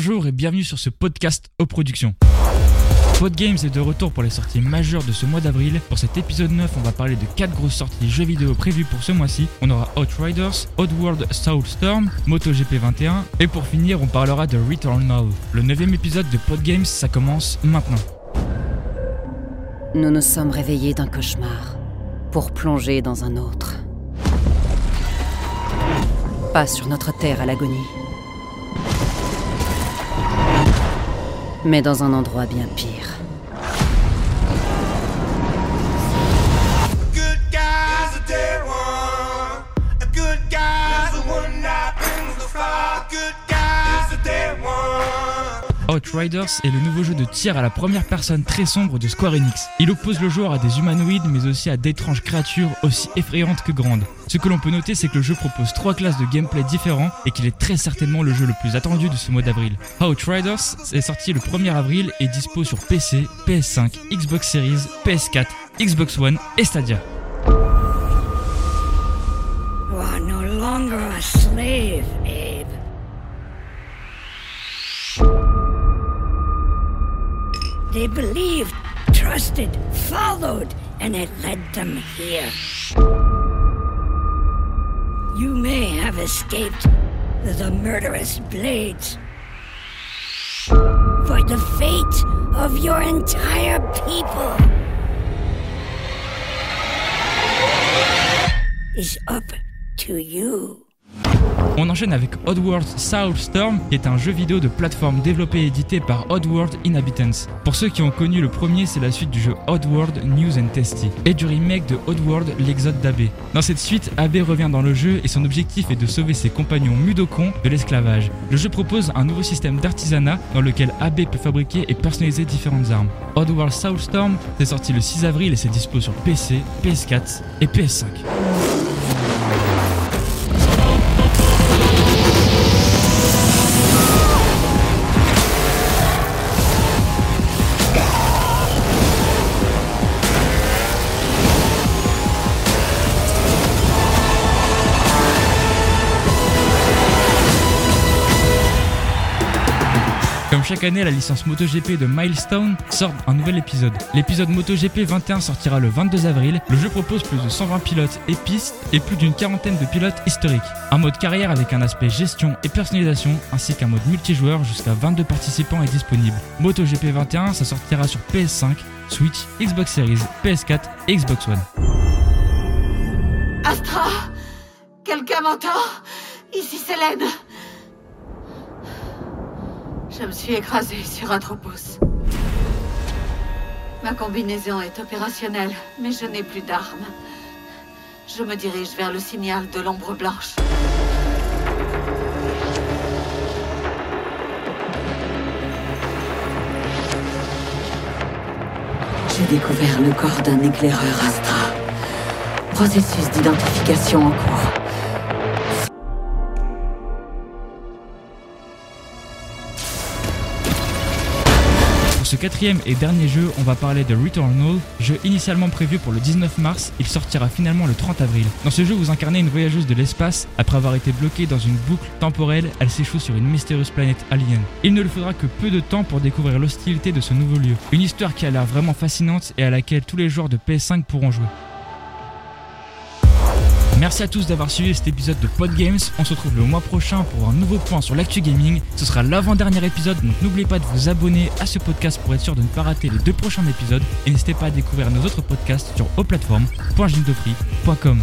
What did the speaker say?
Bonjour et bienvenue sur ce podcast aux productions. Podgames est de retour pour les sorties majeures de ce mois d'avril. Pour cet épisode 9, on va parler de 4 grosses sorties jeux vidéo prévues pour ce mois-ci. On aura Outriders, Oddworld Soulstorm, MotoGP 21 et pour finir, on parlera de Returnal. Le 9 épisode de Podgames, ça commence maintenant. Nous nous sommes réveillés d'un cauchemar pour plonger dans un autre. Pas sur notre terre à l'agonie, mais dans un endroit bien pire. Outriders est le nouveau jeu de tir à la première personne très sombre de Square Enix. Il oppose le joueur à des humanoïdes mais aussi à d'étranges créatures aussi effrayantes que grandes. Ce que l'on peut noter c'est que le jeu propose trois classes de gameplay différents et qu'il est très certainement le jeu le plus attendu de ce mois d'avril. Outriders est sorti le 1er avril et dispo sur PC, PS5, Xbox Series, PS4, Xbox One et Stadia. Are no longer slave, Abe. They believed, trusted, followed, and it led them here. You may have escaped the murderous blades. For the fate of your entire people is up to you. On enchaîne avec Oddworld Soulstorm, qui est un jeu vidéo de plateforme développé et édité par Oddworld Inhabitants. Pour ceux qui ont connu le premier, c'est la suite du jeu Oddworld News and Testy et du remake de Oddworld l'Exode d'Abe. Dans cette suite, Abe revient dans le jeu et son objectif est de sauver ses compagnons mudokons de l'esclavage. Le jeu propose un nouveau système d'artisanat dans lequel Abe peut fabriquer et personnaliser différentes armes. Oddworld Soulstorm est sorti le 6 avril et c'est dispo sur PC, PS4 et PS5. Comme chaque année, la licence MotoGP de Milestone sort un nouvel épisode. L'épisode MotoGP 21 sortira le 22 avril. Le jeu propose plus de 120 pilotes et pistes et plus d'une quarantaine de pilotes historiques. Un mode carrière avec un aspect gestion et personnalisation ainsi qu'un mode multijoueur jusqu'à 22 participants est disponible. MotoGP 21, ça sortira sur PS5, Switch, Xbox Series, PS4 et Xbox One. Astra Quelqu'un m'entend? Ici Célène Je me suis écrasée sur un tropos. Ma combinaison est opérationnelle, mais je n'ai plus d'armes. Je me dirige vers le signal de l'ombre blanche. J'ai découvert le corps d'un éclaireur Astra. Processus d'identification en cours. Ce quatrième et dernier jeu, on va parler de Returnal, jeu initialement prévu pour le 19 mars, il sortira finalement le 30 avril. Dans ce jeu, vous incarnez une voyageuse de l'espace, après avoir été bloquée dans une boucle temporelle, elle s'échoue sur une mystérieuse planète alien. Il ne lui faudra que peu de temps pour découvrir l'hostilité de ce nouveau lieu. Une histoire qui a l'air vraiment fascinante et à laquelle tous les joueurs de PS5 pourront jouer. Merci à tous d'avoir suivi cet épisode de Podgames. On se retrouve le mois prochain pour un nouveau point sur l'actu gaming. Ce sera l'avant-dernier épisode, donc n'oubliez pas de vous abonner à ce podcast pour être sûr de ne pas rater les deux prochains épisodes. Et n'hésitez pas à découvrir nos autres podcasts sur auplateformes.gindofree.com.